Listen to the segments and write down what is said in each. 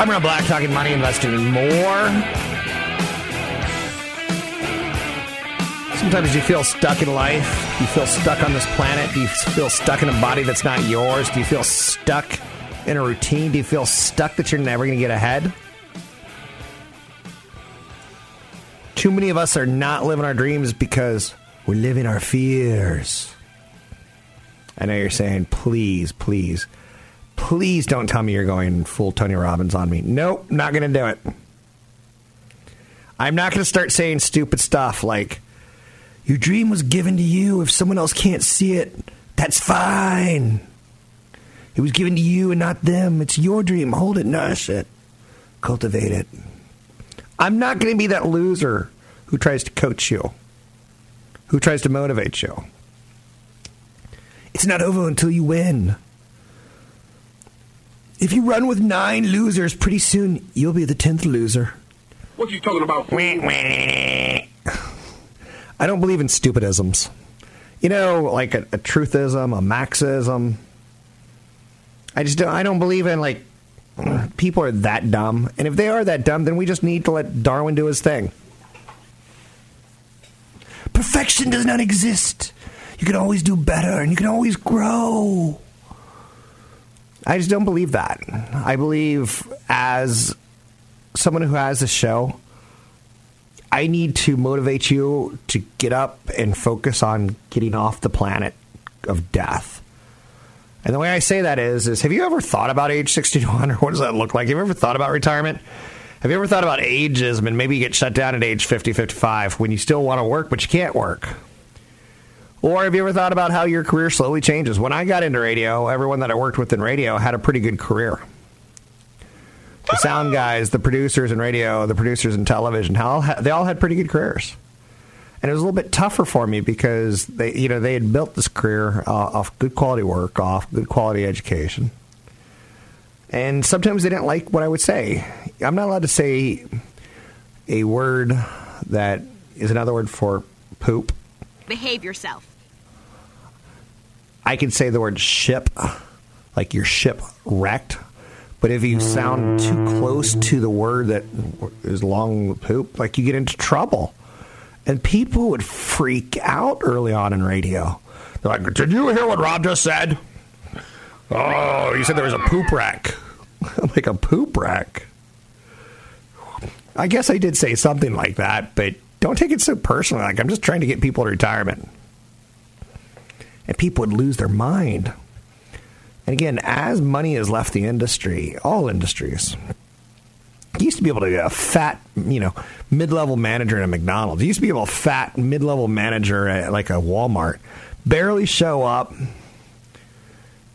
I'm Rob Black, talking money, investing, and more. Sometimes you feel stuck in life. You feel stuck on this planet. You feel stuck in a body that's not yours? Do you feel stuck in a routine? Do you feel stuck that you're never going to get ahead? Too many of us are not living our dreams because we're living our fears. I know you're saying, please, please Please don't tell me you're going full Tony Robbins on me. Nope, not going to do it. I'm not going to start saying stupid stuff like, your dream was given to you. If someone else can't see it, that's fine. It was given to you and not them. It's your dream. Hold it, nourish it, cultivate it. I'm not going to be that loser who tries to coach you, who tries to motivate you. It's not over until you win. If you run with nine losers, pretty soon you'll be the tenth loser. What are you talking about? I don't believe in stupidisms. You know, like a, a truthism, a maxism. I just don't. I don't believe in like people are that dumb. And if they are that dumb, then we just need to let Darwin do his thing. Perfection does not exist. You can always do better, and you can always grow. I just don't believe that. I believe as someone who has a show, I need to motivate you to get up and focus on getting off the planet of death. And the way I say that is, is have you ever thought about age 61 or what does that look like? Have you ever thought about retirement? Have you ever thought about ageism and maybe you get shut down at age 50, 55 when you still want to work but you can't work? Or have you ever thought about how your career slowly changes? When I got into radio, everyone that I worked with in radio had a pretty good career. The sound guys, the producers in radio, the producers in television, they all had pretty good careers. And it was a little bit tougher for me because they, you know, they had built this career uh, off good quality work, off good quality education. And sometimes they didn't like what I would say. I'm not allowed to say a word that is another word for poop. Behave yourself. I can say the word ship, like your ship wrecked. But if you sound too close to the word that is long poop, like you get into trouble. And people would freak out early on in radio. They're like, Did you hear what Rob just said? Oh, you said there was a poop wreck. like a poop wreck. I guess I did say something like that, but don't take it so personally. Like, I'm just trying to get people to retirement and people would lose their mind. And again, as money has left the industry, all industries, you used to be able to be a fat, you know, mid-level manager at a McDonald's. You used to be able fat mid-level manager at like a Walmart, barely show up,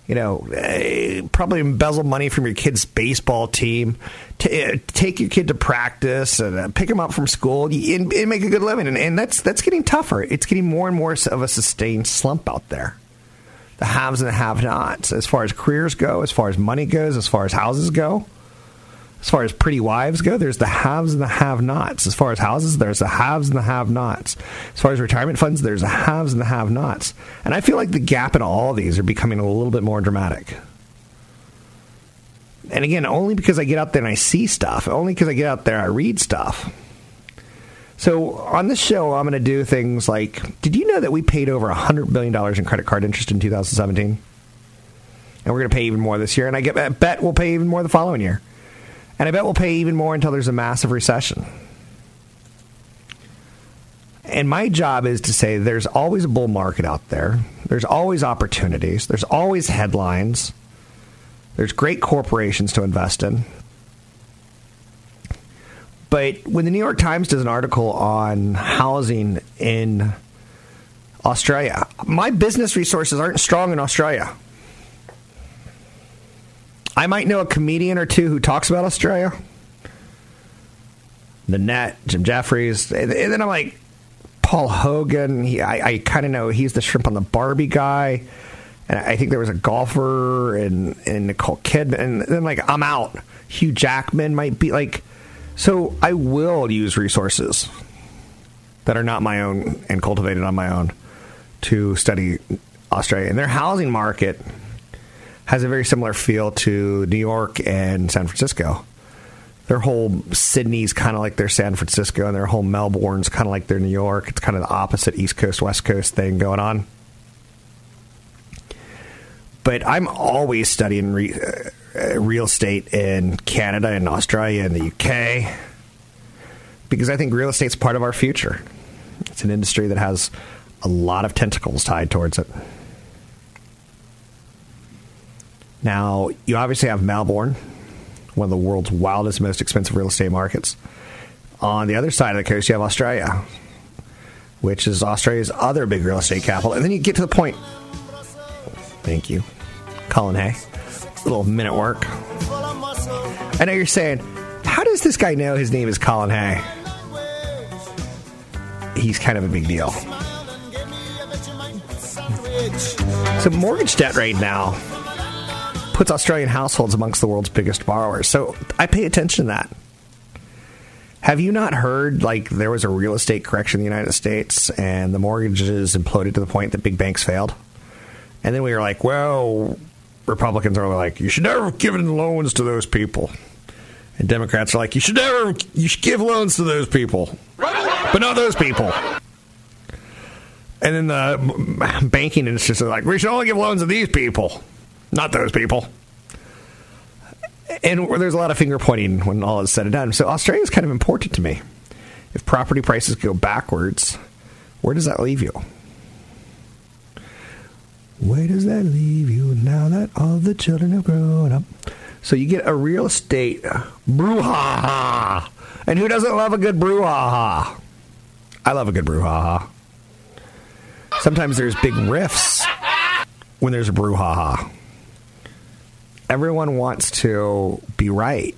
you know, eh, probably embezzle money from your kid's baseball team, t- eh, take your kid to practice and uh, pick him up from school and, and make a good living. And, and, that's that's getting tougher. It's getting more and more of a sustained slump out there. the haves and the have nots as far as careers go, as far as money goes, as far as houses go. As far as pretty wives go, there's the haves and the have nots. As far as houses, there's the haves and the have nots. As far as retirement funds, there's the haves and the have nots. And I feel like the gap in all of these are becoming a little bit more dramatic. And again, only because I get out there and I see stuff, only because I get out there I read stuff. So on this show, I'm going to do things like Did you know that we paid over $100 billion in credit card interest in 2017? And we're going to pay even more this year. And I, get, I bet we'll pay even more the following year. And I bet we'll pay even more until there's a massive recession. And my job is to say there's always a bull market out there. There's always opportunities. There's always headlines. There's great corporations to invest in. But when the New York Times does an article on housing in Australia, my business resources aren't strong in Australia. I might know a comedian or two who talks about Australia. The Net, Jim Jefferies, and then I'm like Paul Hogan. He, I, I kind of know he's the shrimp on the Barbie guy, and I think there was a golfer and and Nicole Kidman, and then like I'm out. Hugh Jackman might be like, so I will use resources that are not my own and cultivated on my own to study Australia and their housing market has a very similar feel to New York and San Francisco. Their whole Sydney's kind of like their San Francisco, and their whole Melbourne's kind of like their New York. It's kind of the opposite East Coast West Coast thing going on. But I'm always studying re- uh, real estate in Canada and Australia and the UK because I think real estate's part of our future. It's an industry that has a lot of tentacles tied towards it. Now, you obviously have Melbourne, one of the world's wildest, most expensive real estate markets. On the other side of the coast, you have Australia, which is Australia's other big real estate capital. And then you get to the point. Thank you, Colin Hay. Little minute work. I know you're saying, how does this guy know his name is Colin Hay? He's kind of a big deal. So, mortgage debt right now puts Australian households amongst the world's biggest borrowers. So I pay attention to that. Have you not heard like there was a real estate correction in the United States and the mortgages imploded to the point that big banks failed? And then we were like, well, Republicans are like, you should never have given loans to those people. And Democrats are like, you should never, you should give loans to those people, but not those people. And then the banking industry is like, we should only give loans to these people. Not those people. And there's a lot of finger pointing when all is said and done. So Australia is kind of important to me. If property prices go backwards, where does that leave you? Where does that leave you now that all the children have grown up? So you get a real estate uh, brouhaha. And who doesn't love a good brouhaha? I love a good brouhaha. Sometimes there's big riffs when there's a brouhaha everyone wants to be right.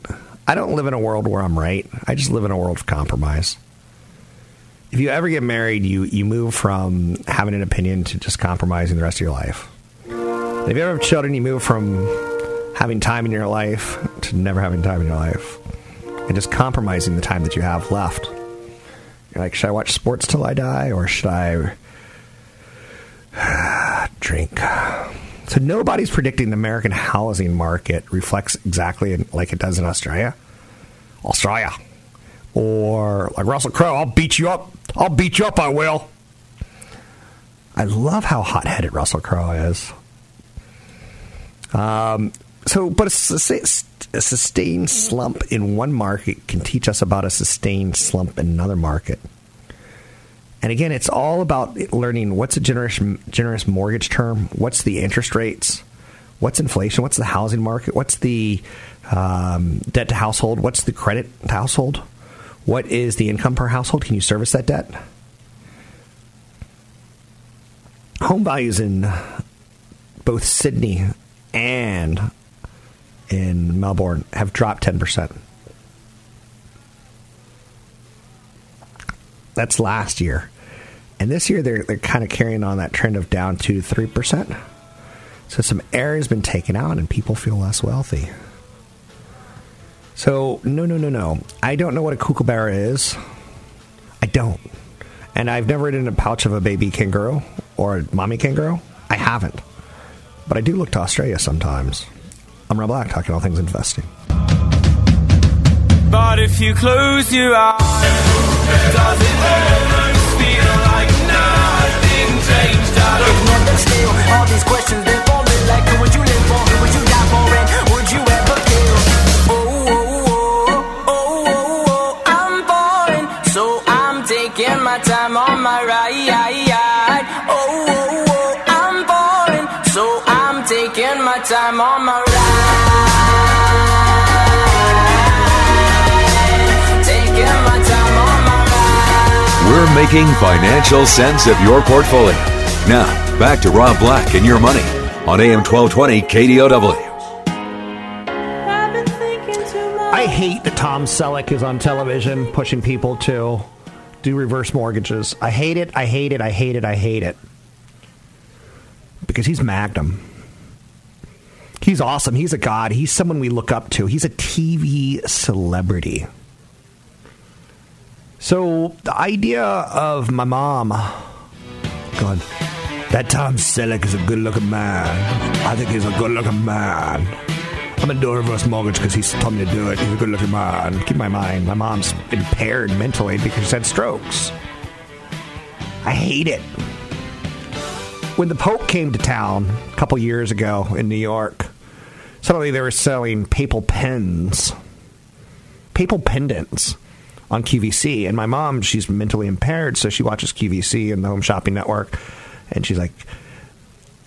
I don't live in a world where I'm right. I just live in a world of compromise. If you ever get married, you, you move from having an opinion to just compromising the rest of your life. if you ever have children, you move from having time in your life to never having time in your life and just compromising the time that you have left. You're like, should I watch sports till I die or should I drink? So nobody's predicting the American housing market reflects exactly like it does in Australia. Australia. Or like Russell Crowe, I'll beat you up. I'll beat you up, I will. I love how hot headed Russell Crowe is. Um, so, but a, sustained slump in one market can teach us about a sustained slump in another market. And again, it's all about learning what's a generous generous mortgage term, what's the interest rates, what's inflation, what's the housing market, what's the um, debt to household, what's the credit to household, what is the income per household? Can you service that debt? Home values in both Sydney and in Melbourne have dropped ten percent. That's last year. And this year they're they're kind of carrying on that trend of down two to three percent. So some air has been taken out and people feel less wealthy. So, no, no, no, no. I don't know what a kookaburra is. I don't. And I've never eaten a pouch of a baby kangaroo or a mommy kangaroo. I haven't. But I do look to Australia sometimes. I'm Rob Black, talking all things investing. But if you close your eyes, does it almost feel like nothing changed at all? nothing still. All these questions they for me like who would you taking my time on my ride. Taking my time on my ride. We're making financial sense of your portfolio. Now, back to Rob Black and your money on AM 1220 KDOW. I hate that Tom Selleck is on television pushing people to do reverse mortgages. I hate it. I hate it. I hate it. I hate it. Because he's Magnum. He's awesome. He's a god. He's someone we look up to. He's a TV celebrity. So the idea of my mom going, that Tom Selleck is a good looking man. I think he's a good looking man. I'm gonna do a reverse mortgage because he's told me to do it. He's a good looking man. Keep my mind, my mom's impaired mentally because she's had strokes. I hate it. When the Pope came to town a couple years ago in New York, suddenly they were selling papal pens, papal pendants on QVC. And my mom, she's mentally impaired, so she watches QVC and the Home Shopping Network. And she's like,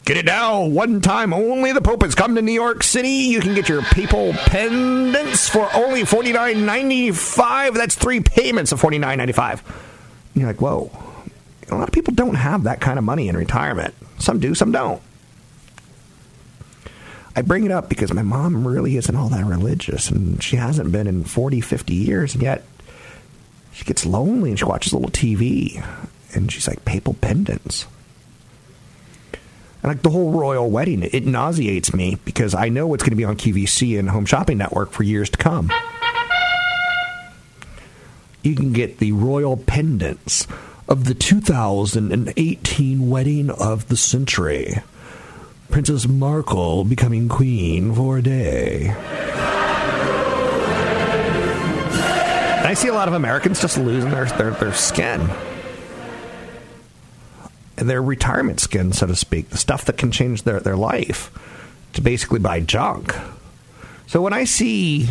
Get it now, one time only. The Pope has come to New York City. You can get your papal pendants for only forty nine ninety five. That's three payments of forty nine ninety five. You're like, whoa. A lot of people don't have that kind of money in retirement. Some do, some don't. I bring it up because my mom really isn't all that religious, and she hasn't been in 40, 50 years, and yet she gets lonely and she watches a little TV, and she's like, papal pendants. And like the whole royal wedding, it nauseates me because I know what's going to be on QVC and Home Shopping Network for years to come. You can get the royal pendants of the 2018 wedding of the century. Princess Markle becoming queen for a day. I see a lot of Americans just losing their, their, their skin their retirement skin, so to speak, the stuff that can change their, their life, to basically buy junk. So when I see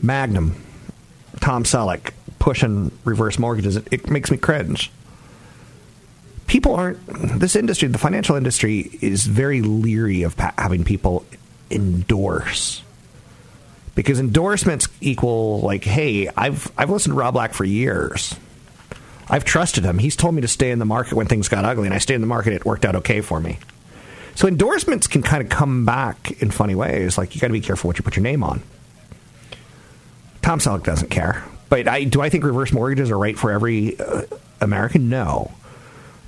Magnum, Tom Selleck pushing reverse mortgages, it, it makes me cringe. People aren't, this industry, the financial industry, is very leery of pa- having people endorse because endorsements equal like, hey, I've I've listened to Rob Black for years. I've trusted him. He's told me to stay in the market when things got ugly, and I stayed in the market. It worked out okay for me. So endorsements can kind of come back in funny ways. Like you got to be careful what you put your name on. Tom Selleck doesn't care, but I, do I think reverse mortgages are right for every uh, American? No.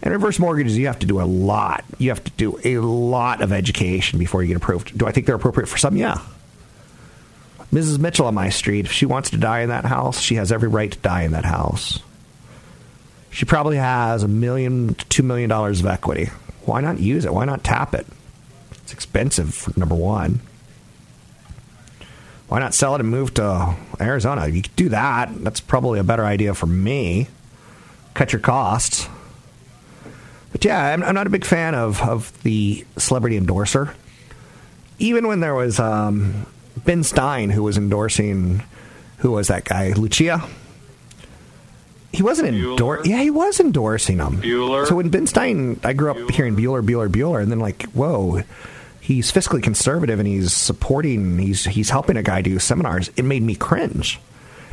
And reverse mortgages, you have to do a lot. You have to do a lot of education before you get approved. Do I think they're appropriate for some? Yeah. Mrs. Mitchell on my street, if she wants to die in that house, she has every right to die in that house. She probably has a million to two million dollars of equity. Why not use it? Why not tap it? It's expensive, number one. Why not sell it and move to Arizona? You could do that. That's probably a better idea for me. Cut your costs. But yeah, I'm, I'm not a big fan of, of the celebrity endorser. Even when there was um, Ben Stein who was endorsing, who was that guy? Lucia? he wasn't endorsing. Yeah, he was endorsing them. Bueller. So when Ben Stein, I grew up Bueller. hearing Bueller, Bueller, Bueller, and then like, whoa, he's fiscally conservative and he's supporting, he's he's helping a guy do seminars. It made me cringe.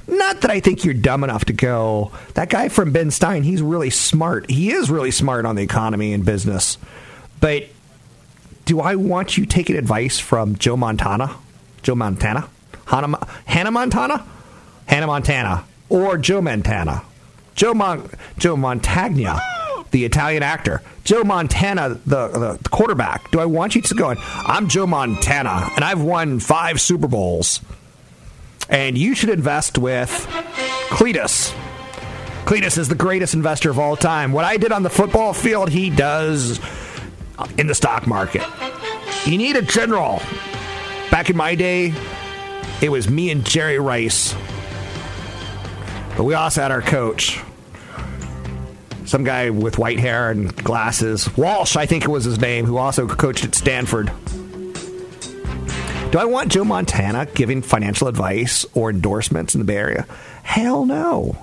Not that I think you're dumb enough to go. That guy from Ben Stein, he's really smart. He is really smart on the economy and business. But do I want you taking advice from Joe Montana? Joe Montana? Hannah, Hannah Montana? Hannah Montana. Or Joe Montana? Joe Mon- Joe Mantegna. the Italian actor. Joe Montana, the, the quarterback. Do I want you to go? I'm Joe Montana, and I've won five Super Bowls. And you should invest with Cletus. Cletus is the greatest investor of all time. What I did on the football field, he does in the stock market. You need a general. Back in my day, it was me and Jerry Rice. But we also had our coach, some guy with white hair and glasses. Walsh, I think it was his name, who also coached at Stanford. Do I want Joe Montana giving financial advice or endorsements in the Bay Area? Hell no.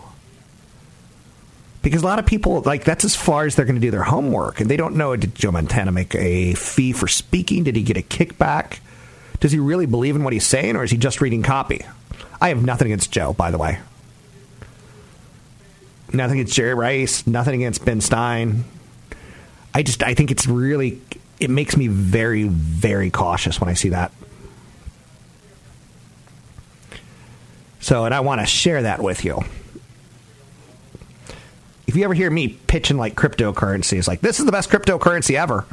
Because a lot of people, like, that's as far as they're going to do their homework. And they don't know did Joe Montana make a fee for speaking? Did he get a kickback? Does he really believe in what he's saying, or is he just reading copy? I have nothing against Joe, by the way. Nothing against Jerry Rice. Nothing against Ben Stein. I just, I think it's really, it makes me very, very cautious when I see that. So, and I want to share that with you. If you ever hear me pitching like cryptocurrencies, like this is the best cryptocurrency ever,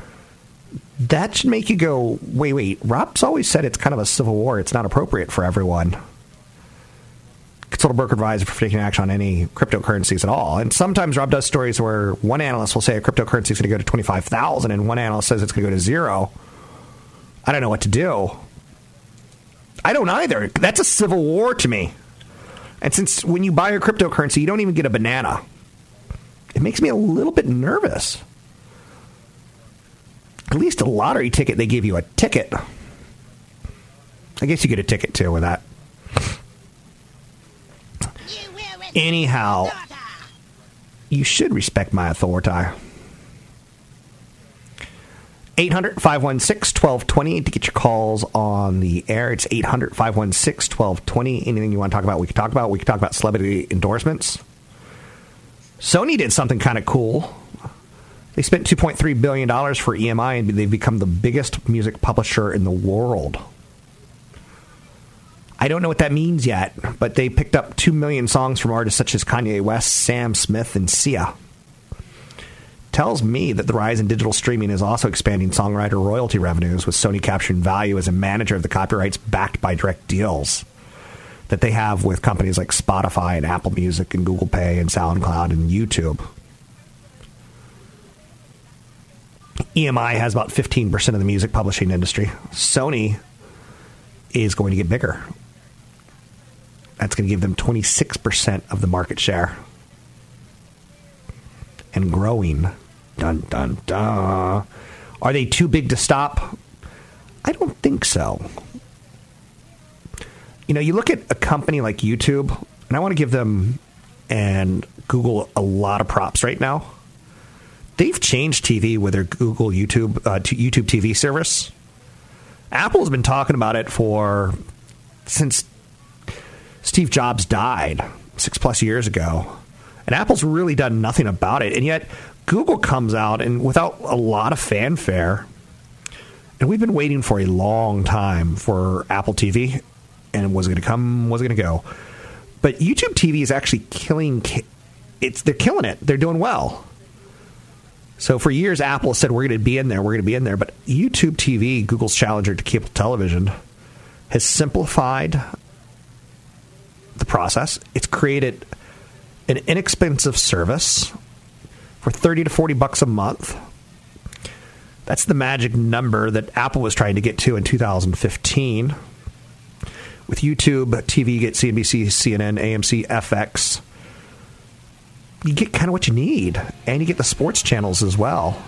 that should make you go, wait, wait. Rob's always said it's kind of a civil war. It's not appropriate for everyone. Consult a broker advisor for taking action on any cryptocurrencies at all. And sometimes Rob does stories where one analyst will say a cryptocurrency is going to go to 25,000 and one analyst says it's going to go to zero. I don't know what to do. I don't either. That's a civil war to me. And since when you buy a cryptocurrency, you don't even get a banana, it makes me a little bit nervous. At least a lottery ticket, they give you a ticket. I guess you get a ticket too with that. Anyhow, you should respect my authority. 800 516 1220 to get your calls on the air. It's 800 516 1220. Anything you want to talk about, we can talk about. We can talk about celebrity endorsements. Sony did something kind of cool. They spent $2.3 billion for EMI and they've become the biggest music publisher in the world. I don't know what that means yet, but they picked up 2 million songs from artists such as Kanye West, Sam Smith, and Sia tells me that the rise in digital streaming is also expanding songwriter royalty revenues, with Sony capturing value as a manager of the copyrights backed by direct deals that they have with companies like Spotify and Apple Music and Google Play and SoundCloud and YouTube. EMI has about 15% of the music publishing industry. Sony is going to get bigger. That's going to give them 26% of the market share and growing. Dun dun dun. Are they too big to stop? I don't think so. You know, you look at a company like YouTube, and I want to give them and Google a lot of props right now. They've changed TV with their Google YouTube uh, YouTube TV service. Apple's been talking about it for since Steve Jobs died six plus years ago. And Apple's really done nothing about it. And yet, Google comes out and without a lot of fanfare, and we've been waiting for a long time for Apple TV, and was it going to come? Was it going to go? But YouTube TV is actually killing. It's they're killing it. They're doing well. So for years, Apple said we're going to be in there, we're going to be in there. But YouTube TV, Google's challenger to cable television, has simplified the process. It's created an inexpensive service for 30 to 40 bucks a month. That's the magic number that Apple was trying to get to in 2015. With YouTube TV, you get CNBC, CNN, AMC, FX. You get kind of what you need, and you get the sports channels as well.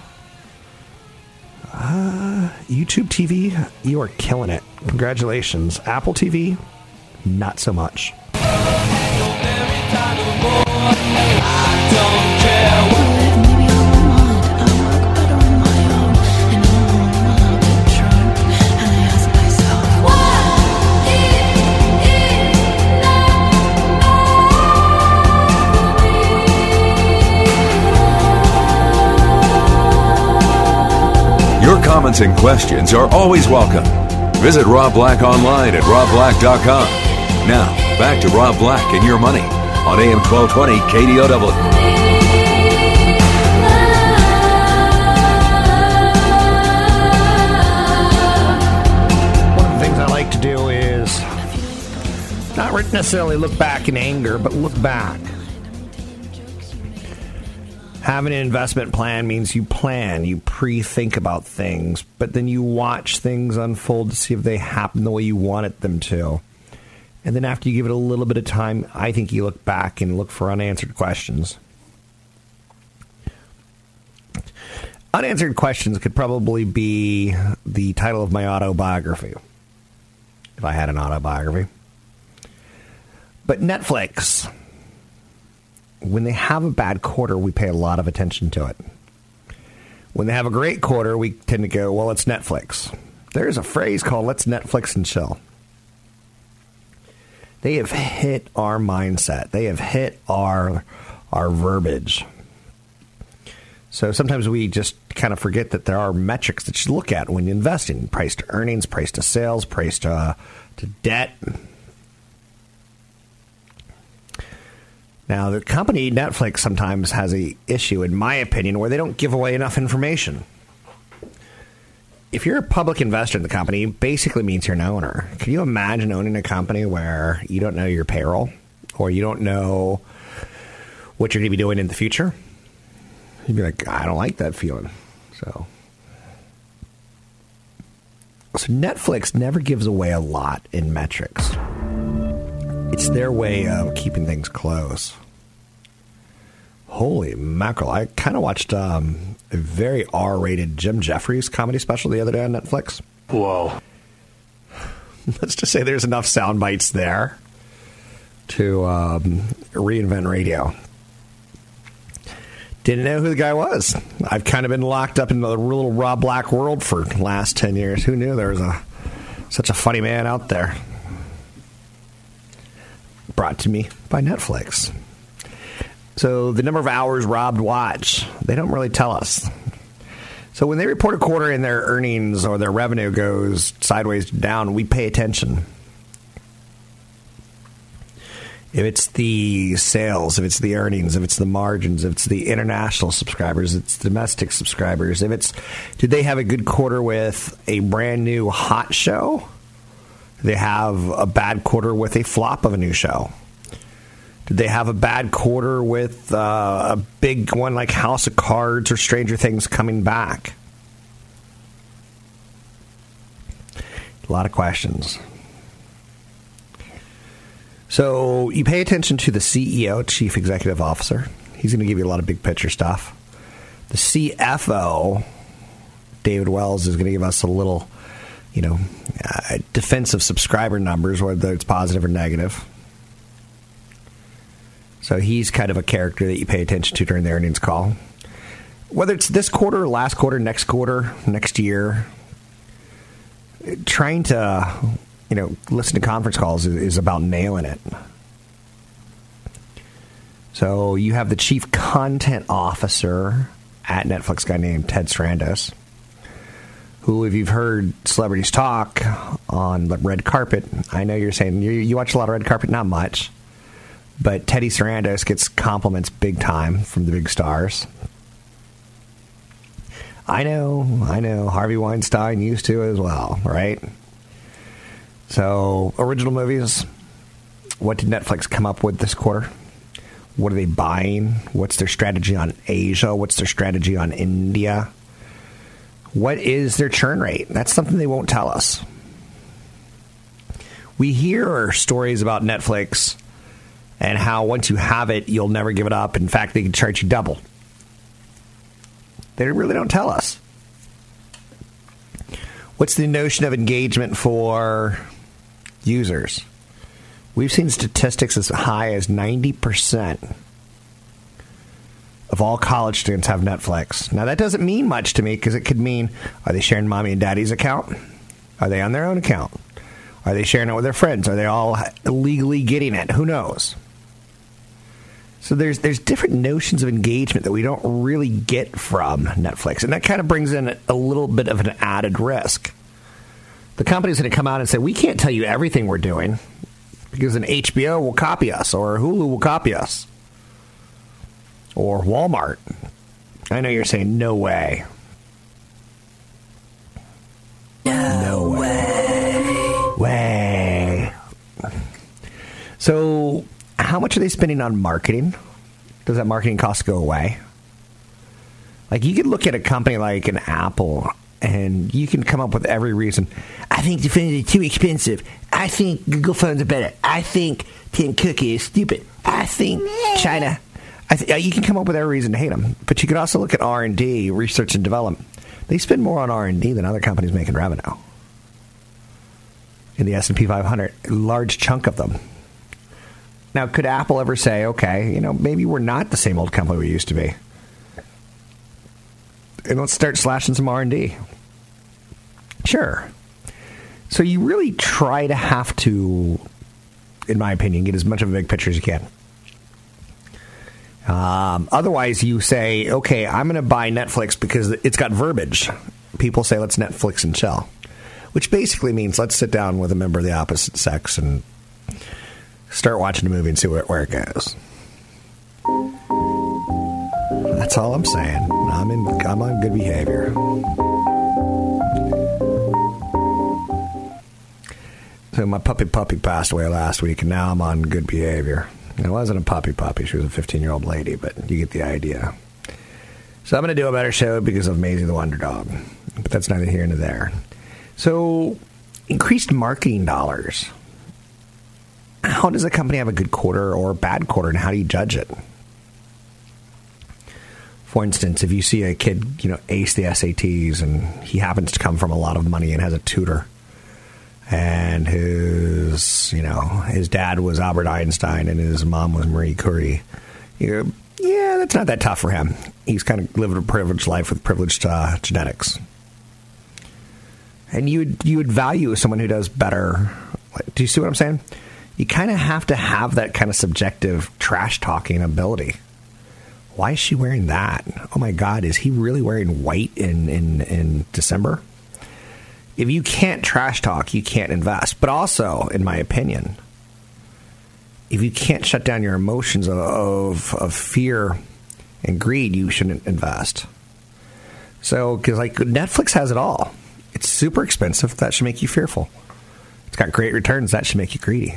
Uh, YouTube TV, you are killing it. Congratulations. Apple TV, not so much. Your comments and questions are always welcome. Visit Rob Black online at robblack.com. Now, back to Rob Black and your money on AM 1220 KDOW. not necessarily look back in anger, but look back. Having an investment plan means you plan, you pre think about things, but then you watch things unfold to see if they happen the way you wanted them to. And then after you give it a little bit of time, I think you look back and look for unanswered questions. Unanswered questions could probably be the title of my autobiography, if I had an autobiography. But Netflix, when they have a bad quarter, we pay a lot of attention to it. When they have a great quarter, we tend to go, well, it's Netflix. There's a phrase called let's Netflix and chill. They have hit our mindset. They have hit our our verbiage. So sometimes we just kind of forget that there are metrics that you look at when investing: price to earnings, price to sales, price to uh, to debt. Now, the company Netflix sometimes has a issue, in my opinion, where they don't give away enough information. If you're a public investor in the company, basically means you're an owner. Can you imagine owning a company where you don't know your payroll or you don't know what you're going to be doing in the future? You'd be like, I don't like that feeling. So, so Netflix never gives away a lot in metrics. It's their way of keeping things close. Holy mackerel. I kind of watched um, a very R rated Jim Jefferies comedy special the other day on Netflix. Whoa. Let's just say there's enough sound bites there to um, reinvent radio. Didn't know who the guy was. I've kind of been locked up in the little Rob Black world for the last 10 years. Who knew there was a such a funny man out there? Brought to me by Netflix. So the number of hours robbed watch, they don't really tell us. So when they report a quarter and their earnings or their revenue goes sideways down, we pay attention. If it's the sales, if it's the earnings, if it's the margins, if it's the international subscribers, it's domestic subscribers, if it's did they have a good quarter with a brand new hot show? They have a bad quarter with a flop of a new show? Did they have a bad quarter with uh, a big one like House of Cards or Stranger Things coming back? A lot of questions. So you pay attention to the CEO, Chief Executive Officer. He's going to give you a lot of big picture stuff. The CFO, David Wells, is going to give us a little, you know, uh, defensive subscriber numbers, whether it's positive or negative. So he's kind of a character that you pay attention to during the earnings call. Whether it's this quarter, last quarter, next quarter, next year, trying to, you know, listen to conference calls is, about nailing it. So you have the chief content officer at Netflix, guy named Ted Sarandos, who, if you've heard celebrities talk on the red carpet, I know you're saying you, you watch a lot of red carpet, not much. But Teddy Sarandos gets compliments big time from the big stars. I know, I know. Harvey Weinstein used to as well, right? So, original movies. What did Netflix come up with this quarter? What are they buying? What's their strategy on Asia? What's their strategy on India? What is their churn rate? That's something they won't tell us. We hear stories about Netflix and how once you have it, you'll never give it up. In fact, they can charge you double. They really don't tell us. What's the notion of engagement for users? We've seen statistics as high as 90% of all college students have Netflix. Now, that doesn't mean much to me because it could mean are they sharing mommy and daddy's account? Are they on their own account? Are they sharing it with their friends? Are they all legally getting it? Who knows? So there's there's different notions of engagement that we don't really get from Netflix, and that kind of brings in a little bit of an added risk. The company's going to come out and say we can't tell you everything we're doing because an HBO will copy us, or Hulu will copy us, or Walmart. I know you're saying no way. No, way. Way. So, how much are they spending on marketing? Does that marketing cost go away? Like, you could look at a company like an Apple and you can come up with every reason. I think phones are too expensive. I think Google phones are better. I think Tim Cook is stupid. I think China. I th- you can come up with every reason to hate them, but you could also look at R and D, research and development. They spend more on R and D than other companies make in revenue. In the S and P 500, a large chunk of them. Now, could Apple ever say, okay, you know, maybe we're not the same old company we used to be? and let's start slashing some R&D. Sure. So you really try to have to, in my opinion, get as much of a big picture as you can. Um, otherwise, you say, okay, I'm going to buy Netflix because it's got verbiage. People say, let's Netflix and chill, which basically means let's sit down with a member of the opposite sex and start watching the movie and see where, where it goes. That's all I'm saying. I'm in. I'm on good behavior. So my puppy puppy passed away last week, and now I'm on good behavior. It wasn't a puppy puppy; she was a 15 year old lady, but you get the idea. So I'm going to do a better show because of Maisie the Wonder Dog, but that's neither here nor there. So increased marketing dollars. How does a company have a good quarter or a bad quarter, and how do you judge it? for instance, if you see a kid, you know, ace the SATs and he happens to come from a lot of money and has a tutor, and his, you know, his dad was Albert Einstein and his mom was Marie Curie, you go, yeah, that's not that tough for him. He's kind of lived a privileged life with privileged uh, genetics. And you would, you would value someone who does better. Do you see what I'm saying? You kind of have to have that kind of subjective trash talking ability why is she wearing that? Oh my God, is he really wearing white in, in, in December? If you can't trash talk, you can't invest. But also, in my opinion, if you can't shut down your emotions of, of, of fear and greed, you shouldn't invest. So, because like Netflix has it all. It's super expensive. That should make you fearful. It's got great returns. That should make you greedy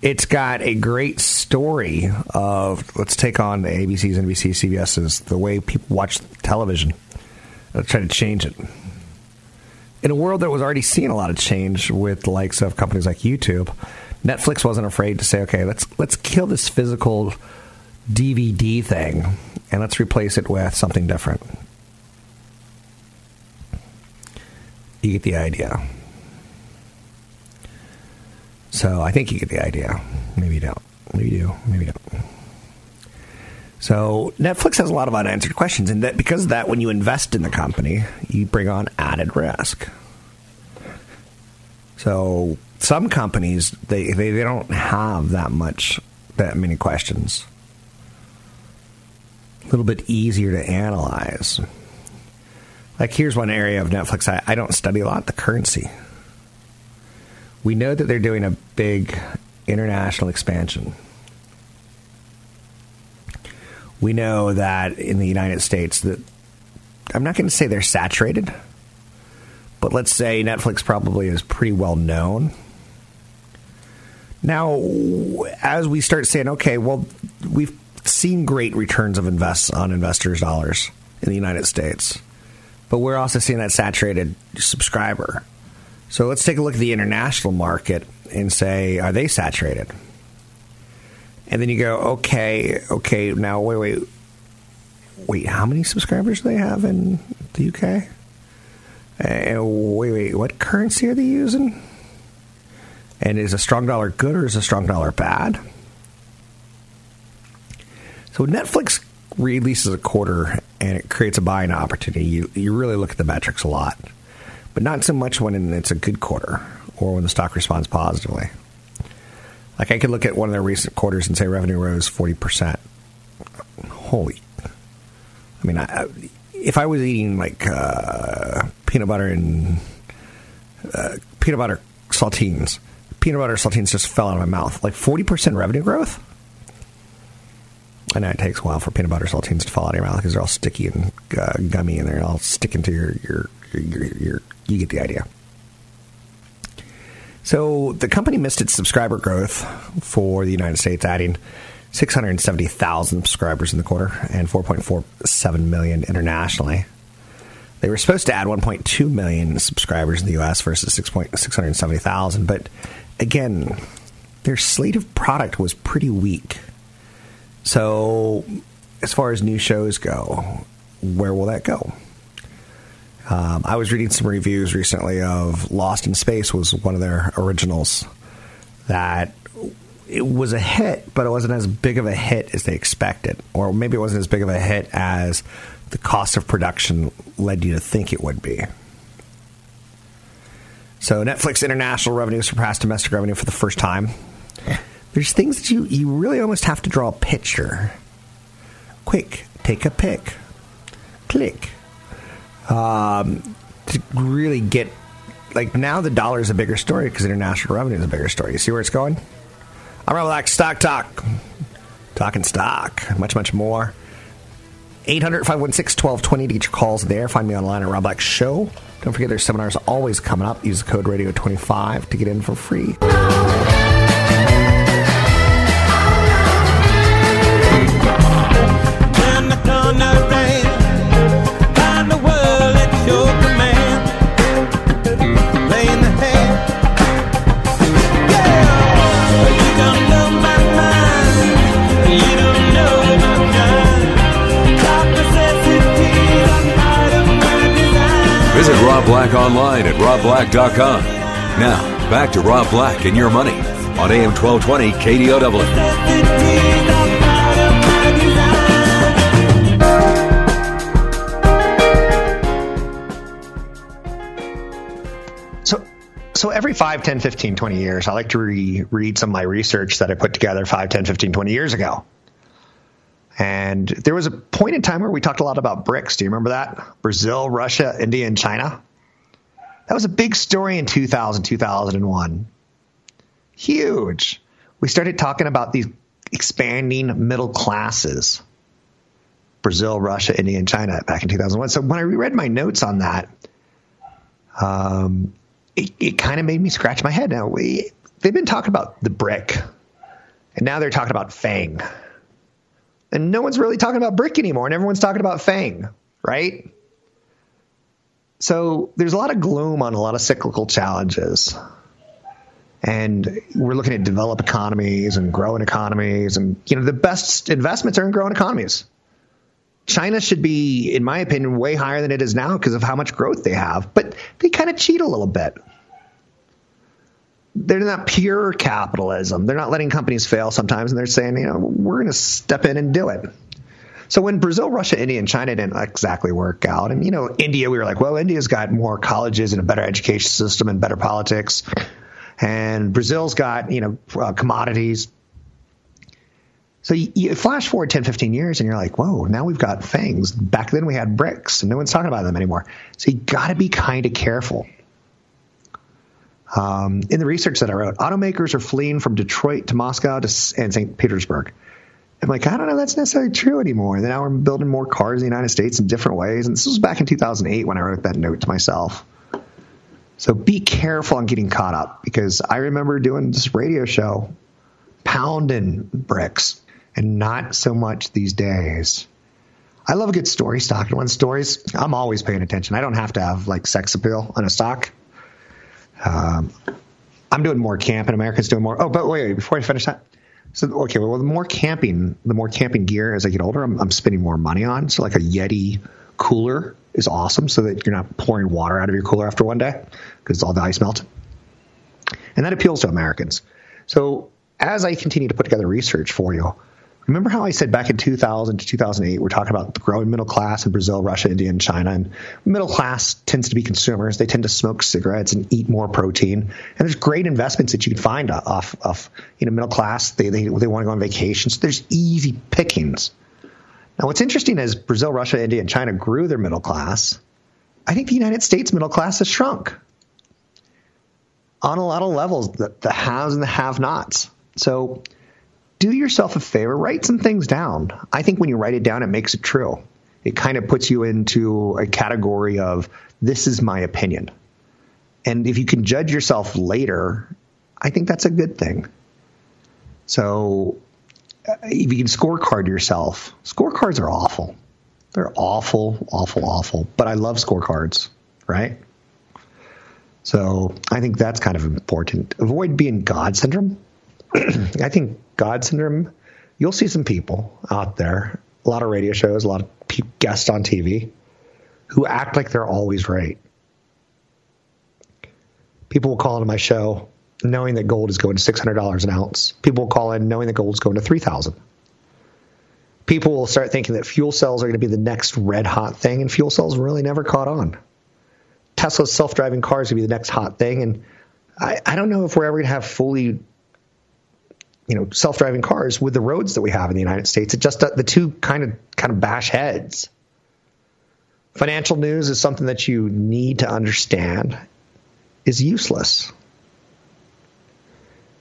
it's got a great story of let's take on the ABCs, NBCs, CBS's, the way people watch television. Let's try to change it. In a world that was already seeing a lot of change with the likes of companies like YouTube, Netflix wasn't afraid to say, okay, let's let's kill this physical DVD thing and let's replace it with something different. You get the idea. So I think you get the idea. Maybe you don't. Maybe you do. Maybe you don't. So Netflix has a lot of unanswered questions, and that because of that, when you invest in the company, you bring on added risk. So some companies they, they, they don't have that much that many questions. A little bit easier to analyze. Like here's one area of Netflix I, I don't study a lot: the currency we know that they're doing a big international expansion. We know that in the United States that I'm not going to say they're saturated, but let's say Netflix probably is pretty well known. Now, as we start saying, okay, well, we've seen great returns of invest on investors' dollars in the United States, but we're also seeing that saturated subscriber. So let's take a look at the international market and say, are they saturated? And then you go, okay, okay, now wait, wait, wait, how many subscribers do they have in the UK? And wait, wait, what currency are they using? And is a strong dollar good or is a strong dollar bad? So Netflix releases a quarter and it creates a buying opportunity. You, you really look at the metrics a lot but not so much when it's a good quarter or when the stock responds positively. Like I could look at one of their recent quarters and say revenue rose 40%. Holy. I mean, I, if I was eating like uh, peanut butter and uh, peanut butter saltines, peanut butter saltines just fell out of my mouth. Like 40% revenue growth? I know it takes a while for peanut butter saltines to fall out of your mouth because they're all sticky and uh, gummy and they're all sticking to your, your, your, your, your you get the idea. So the company missed its subscriber growth for the United States, adding 670,000 subscribers in the quarter and 4.47 million internationally. They were supposed to add 1.2 million subscribers in the U.S. versus 670,000, but again, their slate of product was pretty weak. So, as far as new shows go, where will that go? Um, I was reading some reviews recently of Lost in Space was one of their originals that it was a hit, but it wasn't as big of a hit as they expected, or maybe it wasn't as big of a hit as the cost of production led you to think it would be. So Netflix international revenue surpassed domestic revenue for the first time. There's things that you, you really almost have to draw a picture. Quick, take a pic. Click. Um, to really get like now the dollar is a bigger story because international revenue is a bigger story. You see where it's going? I'm Rob Stock Talk. Talking stock, much, much more. 800 516 1220 to get your calls there. Find me online at Rob Black Show. Don't forget there's seminars always coming up. Use the code radio25 to get in for free. Rob Black online at robblack.com. Now, back to Rob Black and your money on AM 1220 KDOW. So, so every 5, 10, 15, 20 years, I like to re- read some of my research that I put together 5, 10, 15, 20 years ago. And there was a point in time where we talked a lot about BRICS. Do you remember that? Brazil, Russia, India, and China. That was a big story in 2000, 2001. Huge. We started talking about these expanding middle classes. Brazil, Russia, India, and China back in 2001. So when I reread my notes on that, um, it, it kind of made me scratch my head. Now we they've been talking about the brick, and now they're talking about FAANG, and no one's really talking about brick anymore, and everyone's talking about FAANG, right? So there's a lot of gloom on a lot of cyclical challenges. And we're looking at developed economies and growing economies, and you know the best investments are in growing economies. China should be, in my opinion, way higher than it is now because of how much growth they have. But they kind of cheat a little bit. They're not pure capitalism. They're not letting companies fail sometimes, and they're saying, you know, we're going to step in and do it. So when Brazil, Russia, India, and China didn't exactly work out, and you know, India, we were like, well, India's got more colleges and a better education system and better politics, and Brazil's got you know uh, commodities. So you, you flash forward 10, 15 years, and you're like, whoa, now we've got fangs. Back then we had bricks, and no one's talking about them anymore. So you got to be kind of careful. Um, in the research that I wrote, automakers are fleeing from Detroit to Moscow to, and St. Petersburg. I'm like, I don't know, that's necessarily true anymore. And now we're building more cars in the United States in different ways. And this was back in 2008 when I wrote that note to myself. So be careful on getting caught up because I remember doing this radio show pounding bricks and not so much these days. I love a good story stock. And when stories, I'm always paying attention. I don't have to have like sex appeal on a stock. Um, I'm doing more camp, and America's doing more. Oh, but wait, wait, before I finish that. So, okay, well, the more camping, the more camping gear as I get older, I'm, I'm spending more money on. So, like a Yeti cooler is awesome so that you're not pouring water out of your cooler after one day because all the ice melted. And that appeals to Americans. So, as I continue to put together research for you, remember how I said back in 2000 to 2008, we're talking about the growing middle class in Brazil, Russia, India, and China. And middle class tends to be consumers. They tend to smoke cigarettes and eat more protein. And there's great investments that you can find off of you know middle class. They they, they want to go on vacation. So there's easy pickings. Now, what's interesting is Brazil, Russia, India, and China grew their middle class. I think the United States middle class has shrunk on a lot of levels, the, the haves and the have nots. So do yourself a favor, write some things down. I think when you write it down, it makes it true. It kind of puts you into a category of this is my opinion. And if you can judge yourself later I think that's a good thing. So uh, if you can scorecard yourself, scorecards are awful. They're awful, awful, awful. But I love scorecards, right? So I think that's kind of important. Avoid being God syndrome. I think God syndrome, you'll see some people out there, a lot of radio shows, a lot of guests on TV who act like they're always right. People will call into my show knowing that gold is going to $600 an ounce. People will call in knowing that gold is going to 3000 People will start thinking that fuel cells are going to be the next red hot thing, and fuel cells really never caught on. Tesla's self driving cars going to be the next hot thing, and I, I don't know if we're ever going to have fully you know self-driving cars with the roads that we have in the United States. It just the two kind of kind of bash heads. Financial news is something that you need to understand is useless.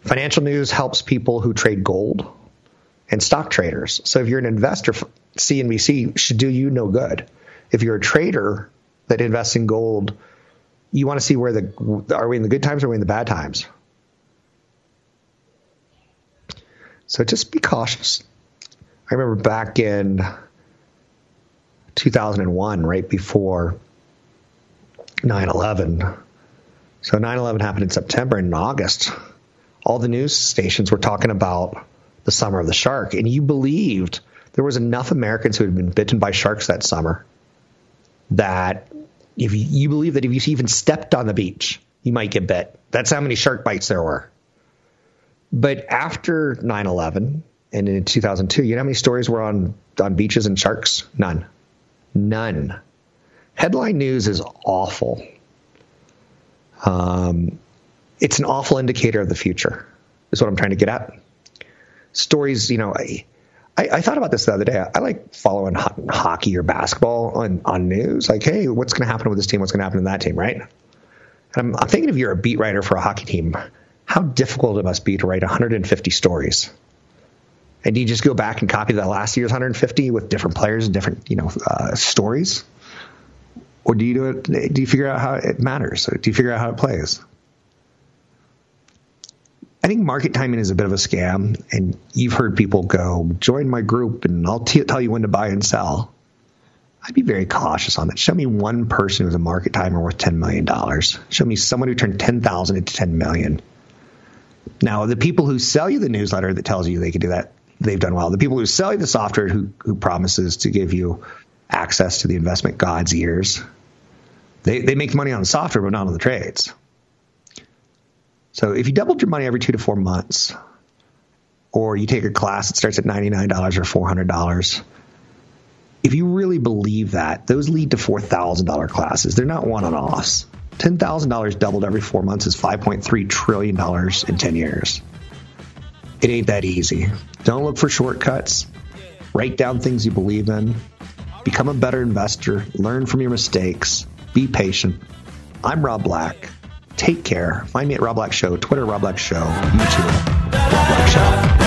Financial news helps people who trade gold and stock traders. So if you're an investor, CNBC should do you no good. If you're a trader that invests in gold, you want to see where the are we in the good times or are we in the bad times? So just be cautious. I remember back in 2001, right before 9 11. So 9 11 happened in September. And in August, all the news stations were talking about the summer of the shark. And you believed there was enough Americans who had been bitten by sharks that summer that if you, you believe that if you even stepped on the beach, you might get bit. That's how many shark bites there were. But after 9 11 and in 2002, you know how many stories were on, on beaches and sharks? None. None. Headline news is awful. Um, it's an awful indicator of the future, is what I'm trying to get at. Stories, you know, I, I, I thought about this the other day. I, I like following ho- hockey or basketball on, on news. Like, hey, what's going to happen with this team? What's going to happen to that team, right? And I'm, I'm thinking if you're a beat writer for a hockey team, how difficult it must be to write 150 stories. And do you just go back and copy that last year's 150 with different players and different, you know, uh, stories? Or do you do it? Do you figure out how it matters? Or do you figure out how it plays? I think market timing is a bit of a scam, and you've heard people go, "Join my group, and I'll t- tell you when to buy and sell." I'd be very cautious on that. Show me one person who's a market timer worth ten million dollars. Show me someone who turned ten thousand into ten million. Now, the people who sell you the newsletter that tells you they can do that, they've done well. The people who sell you the software who, who promises to give you access to the investment god's ears, they, they make money on the software, but not on the trades. So if you doubled your money every two to four months, or you take a class that starts at $99 or $400, if you really believe that, those lead to $4,000 classes. They're not one on offs. $10,000 doubled every four months is $5.3 trillion in 10 years. It ain't that easy. Don't look for shortcuts. Write down things you believe in. Become a better investor. Learn from your mistakes. Be patient. I'm Rob Black. Take care. Find me at Rob Black Show, Twitter Rob Black Show, YouTube Rob Black Show.